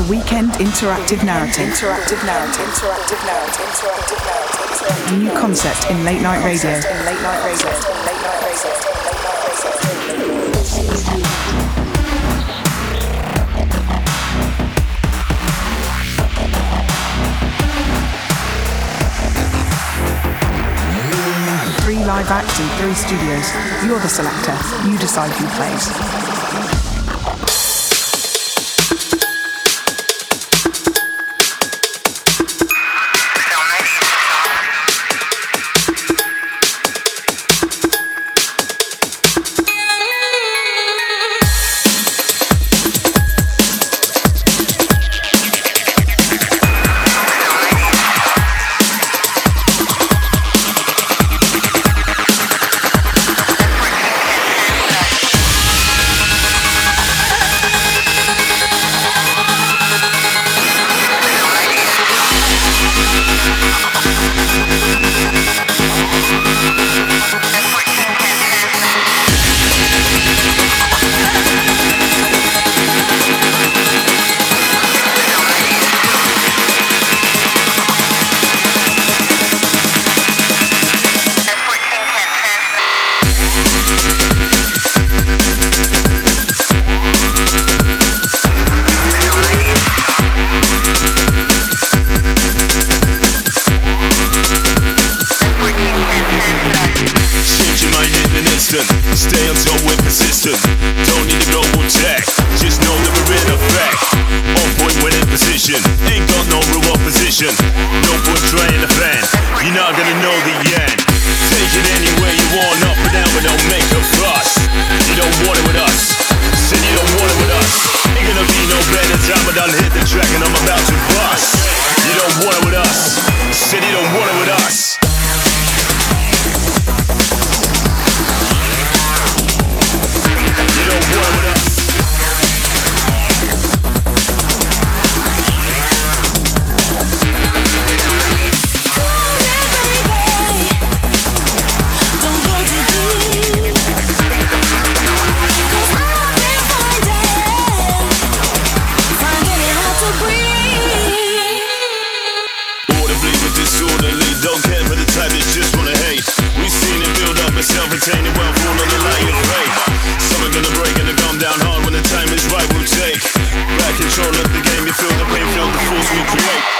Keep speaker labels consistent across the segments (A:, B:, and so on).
A: the weekend interactive narrative. Interactive narrative. Interactive narrative. Interactive narrative. New concept in late night radio. In late night radio. In late night radio. Three live acts in three studios. You're the selector. You decide who plays.
B: create.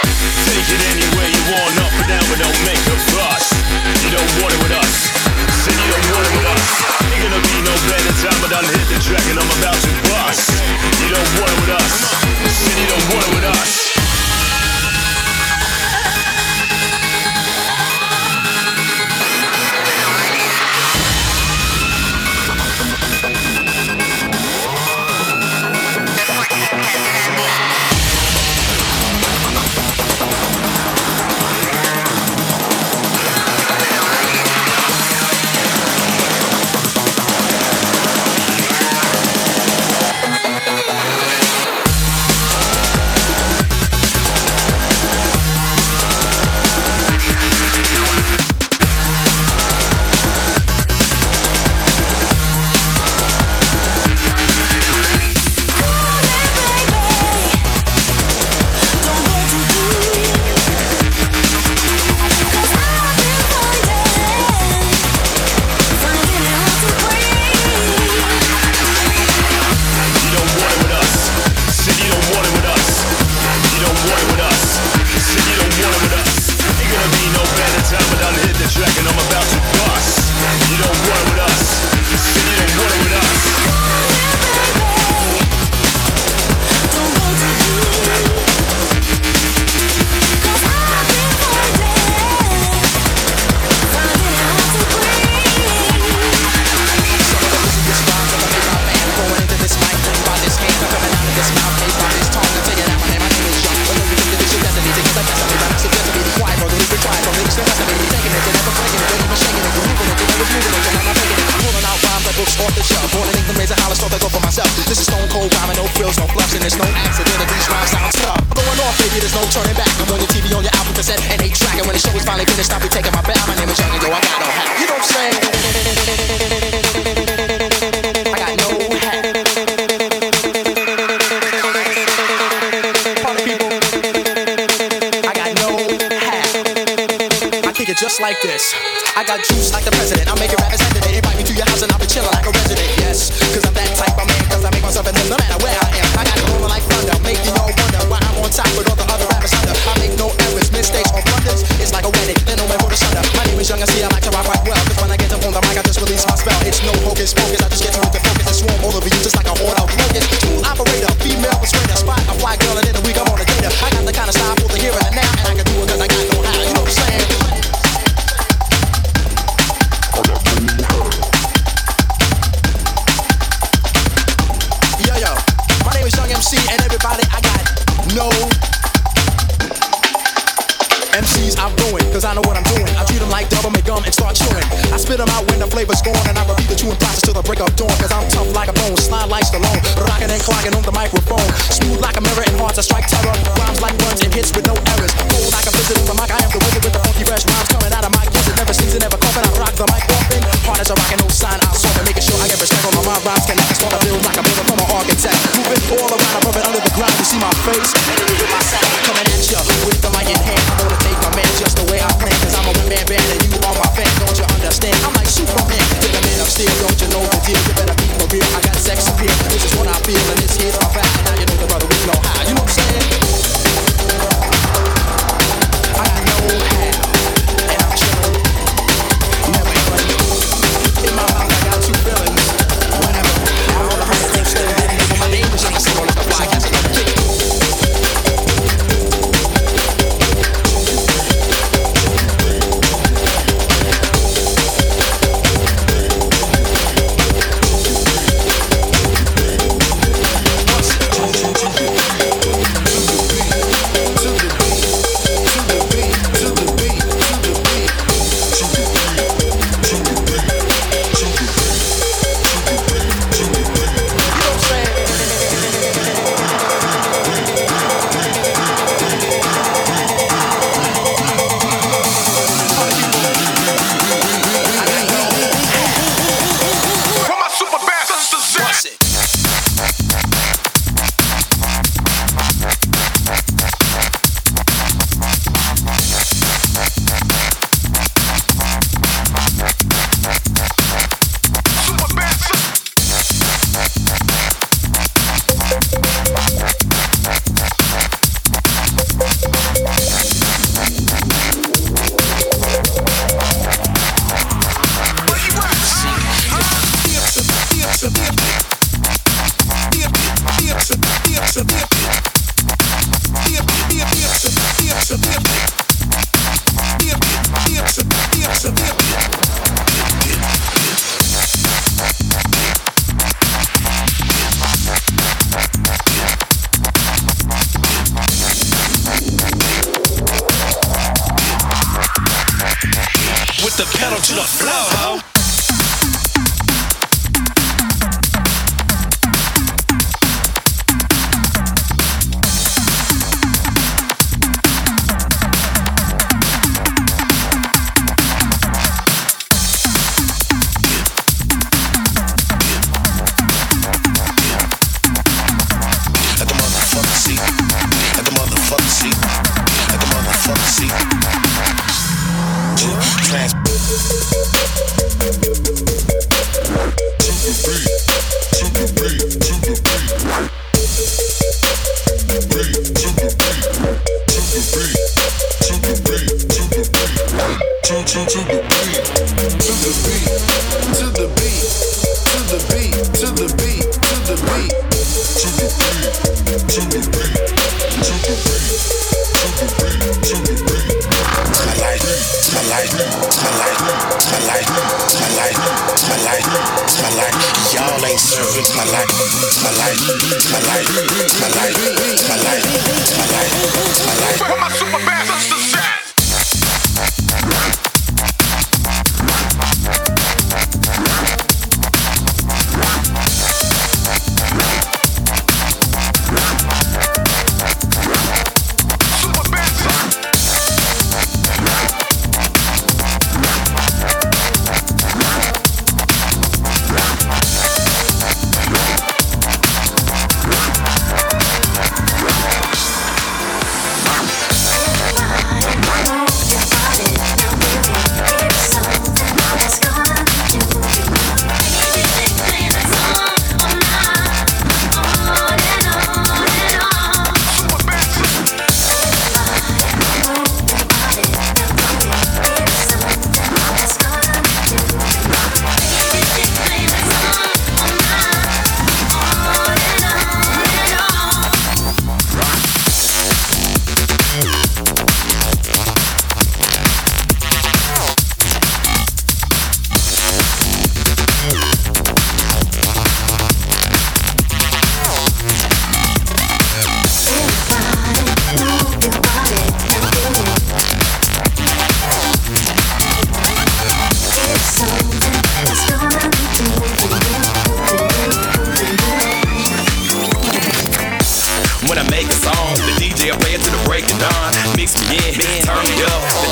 B: The
C: pedal to the floor,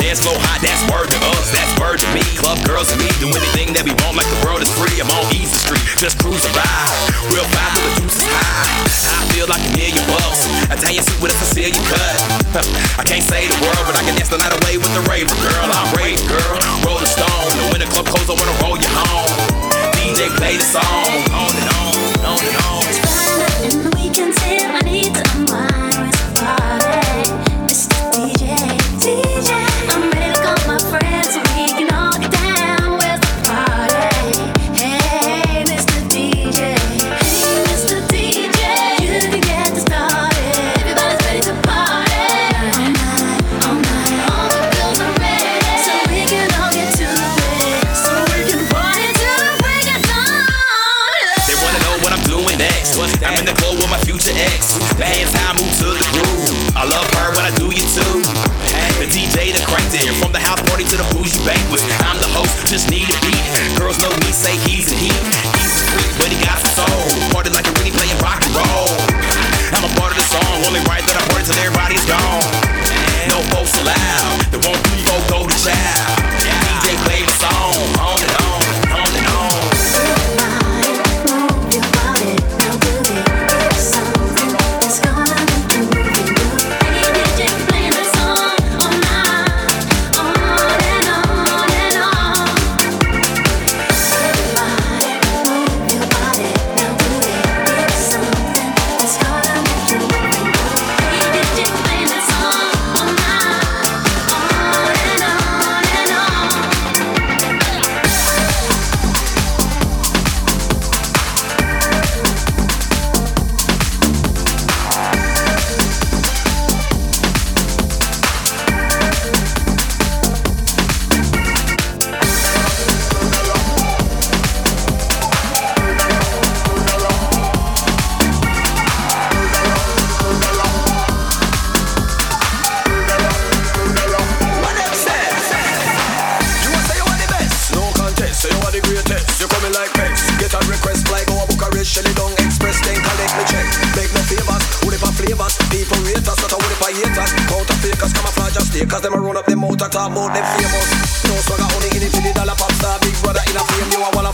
D: dance floor hot, that's word to us, that's word to me. Club girls and me do anything that we want like the world is free. I'm on Easy Street, just cruise and ride. Real vibe till the deuces high. I feel like a million bucks. Italian suit with a Sicilian cut. I can't say the world, but I can dance the night away with the raver girl. I'm rave girl, roll the stone. And when the club closes, I wanna roll you home. DJ play the song, on and on, on and on.
E: It's Friday and the weekend's here. I need to unwind.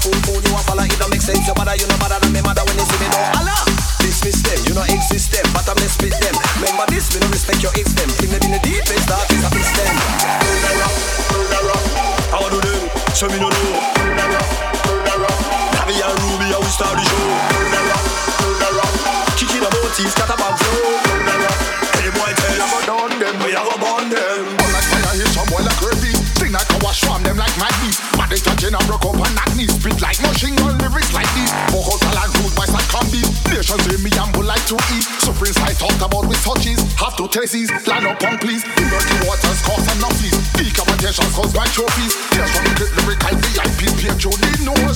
E: Cool, cool, you
D: a
F: follow, it don't make sense You bother, you no better than.
G: to Tessies, line up on please. Dirty waters cause enough fees. Decapitation cause my trophies. Tears from the lyrical VIP, Pietro, the
F: nose.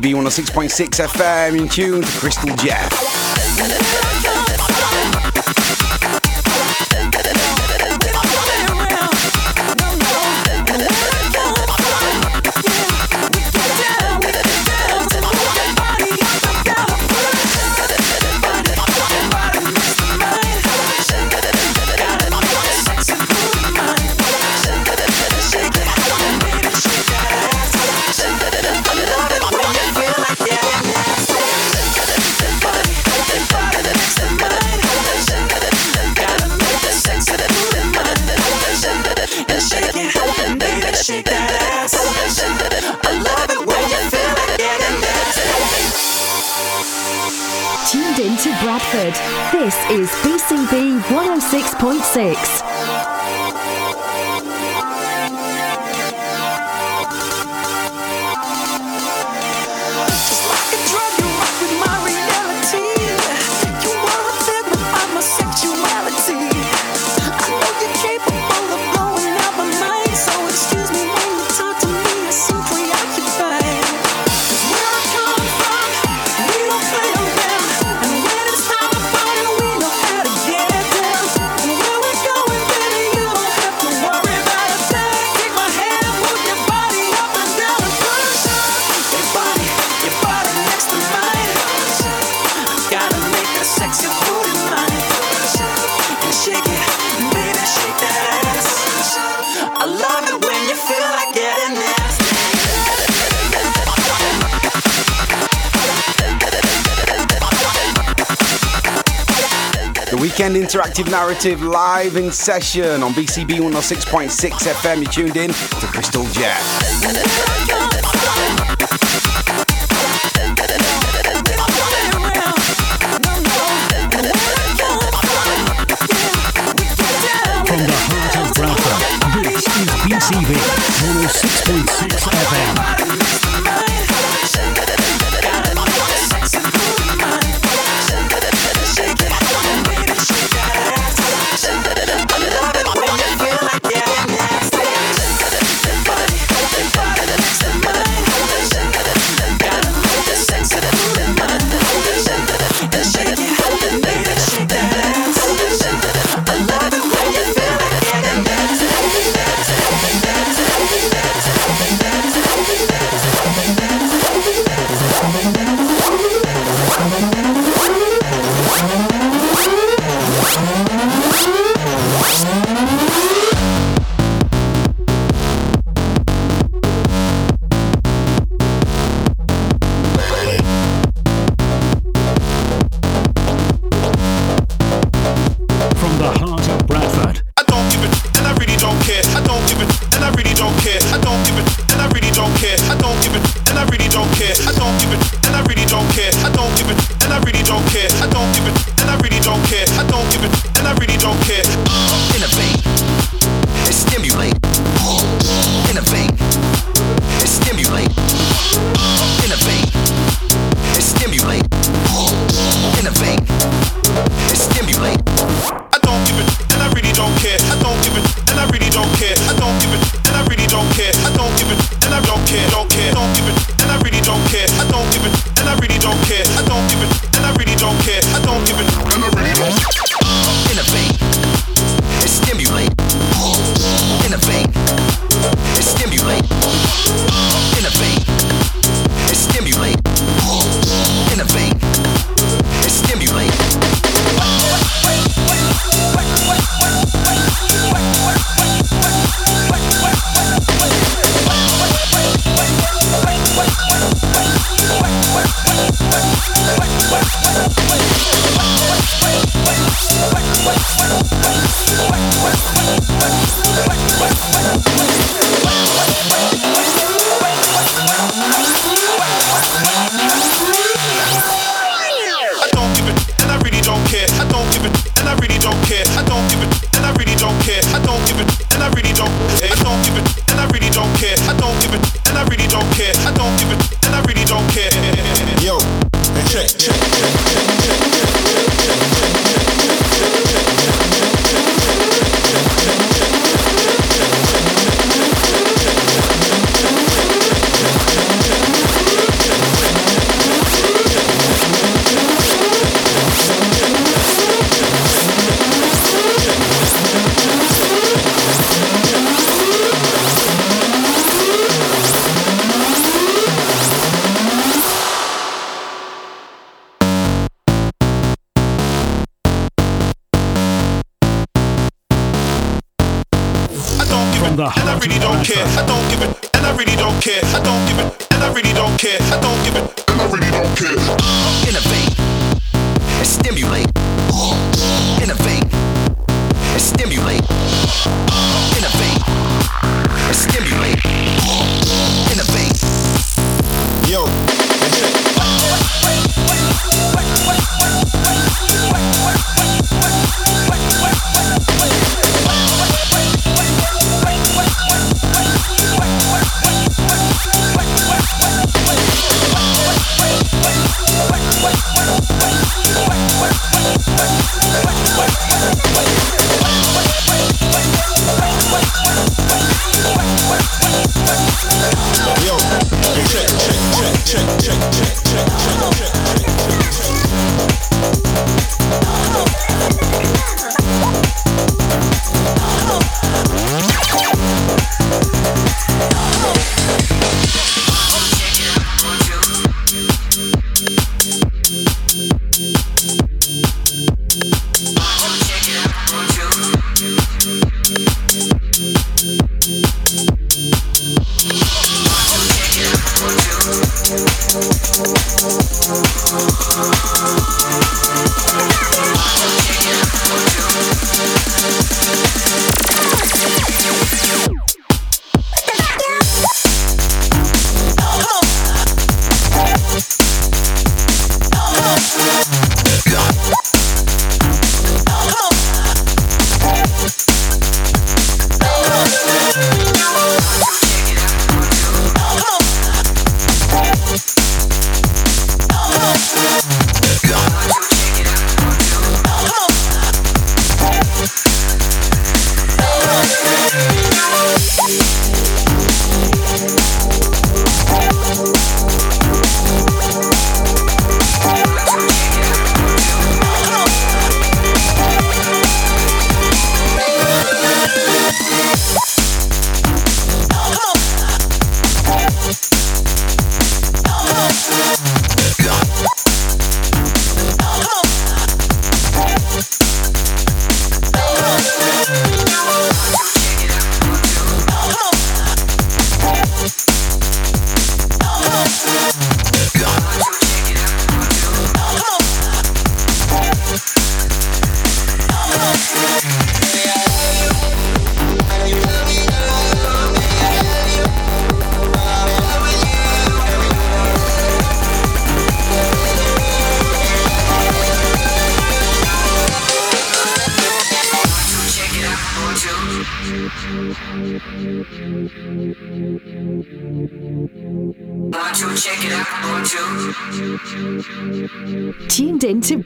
H: BCB 106.6 FM in tune to Crystal Jeff.
I: 106.6. interactive narrative live in session on BCB 106.6 FM. You're tuned in to Crystal Jeff.
J: I don't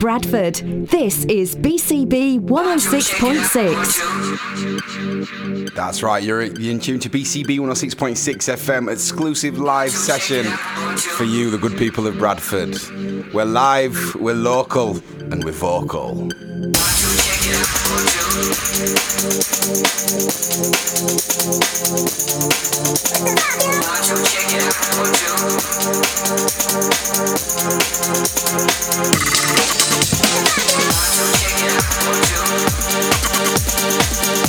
H: Bradford. This is BCB 106.6.
K: That's right, you're in tune to BCB 106.6 FM exclusive live session for you, the good people of Bradford. We're live, we're local, and we're vocal. You. Thank you.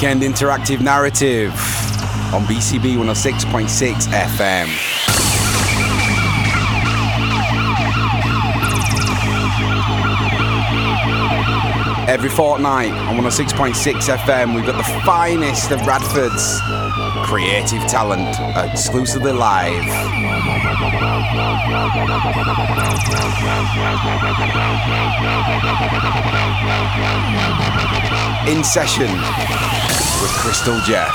K: Weekend interactive narrative on BCB 106.6 FM. Every fortnight on 106.6 FM, we've got the finest of Bradford's creative talent exclusively live. In session with Crystal Jeff.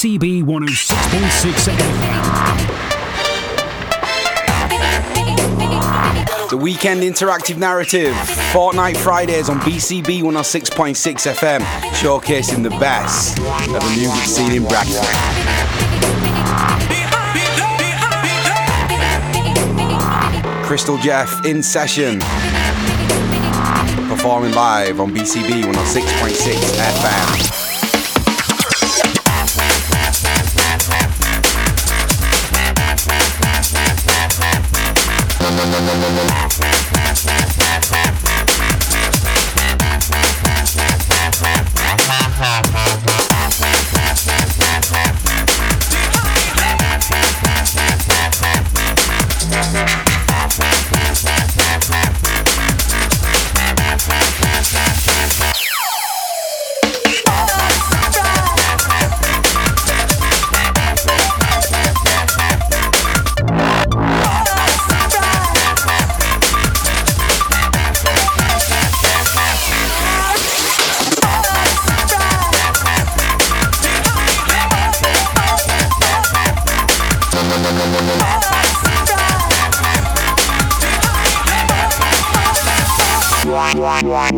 L: BCB 106.6 FM.
K: The weekend interactive narrative, Fortnight Fridays on BCB 106.6 FM, showcasing the best of the music scene in Bradford. Crystal Jeff in session, performing live on BCB 106.6 FM.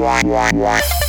K: What?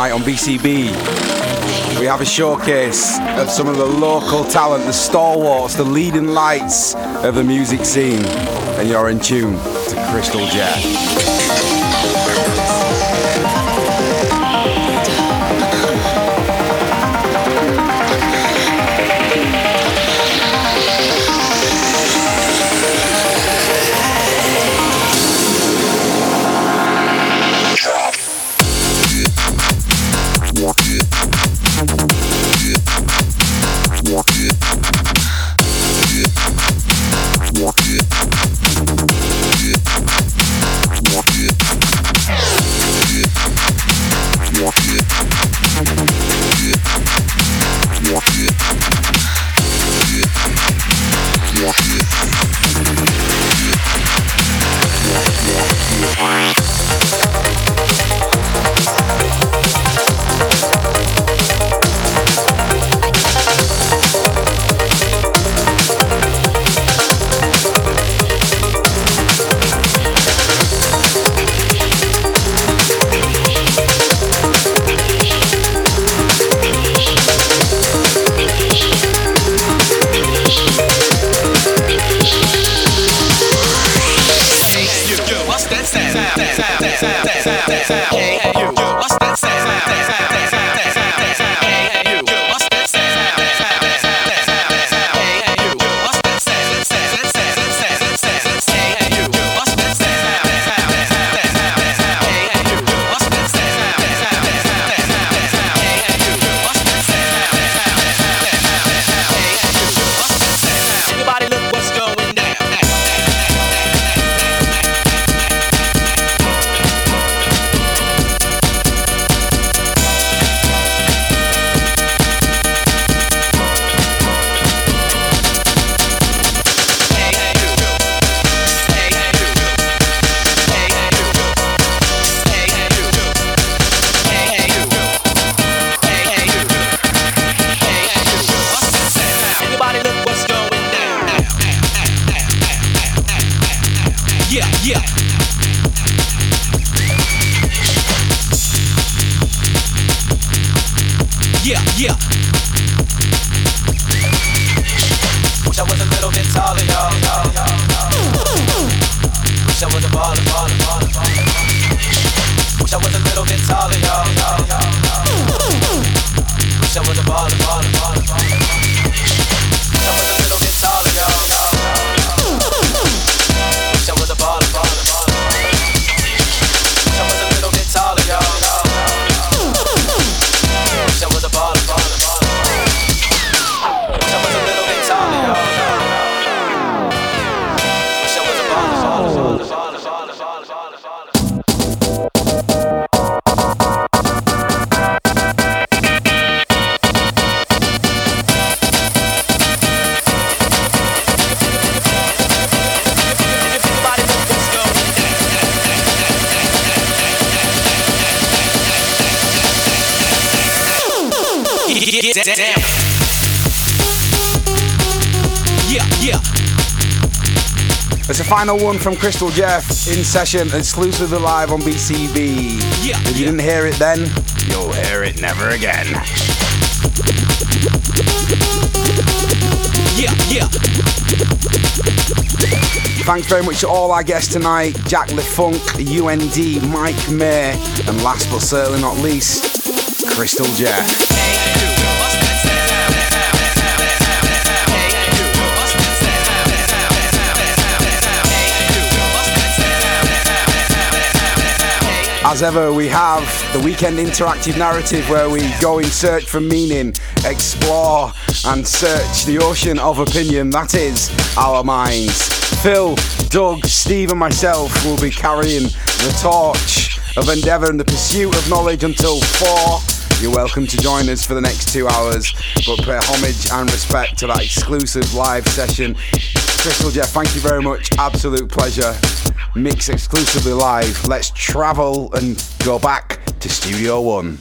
K: Fortnight on BCB. We have a showcase of some of the local talent, the stalwarts, the leading lights of the music scene. And you're in tune to Crystal Jet. Final one from Crystal Jeff in session, exclusively live on BCB. Yeah, if you yeah. didn't hear it then, you'll hear it never again. Yeah, yeah. Thanks very much to all our guests tonight Jack LeFunk, UND, Mike May, and last but certainly not least, Crystal Jeff. As ever, we have the weekend interactive narrative where we go in search for meaning, explore, and search the ocean of opinion that is our minds. Phil, Doug, Steve, and myself will be carrying the torch of endeavour and the pursuit of knowledge until four. You're welcome to join us for the next two hours, but pay homage and respect to that exclusive live session. Crystal Jeff, thank you very much. Absolute pleasure mix exclusively live. Let's travel and go back to Studio One.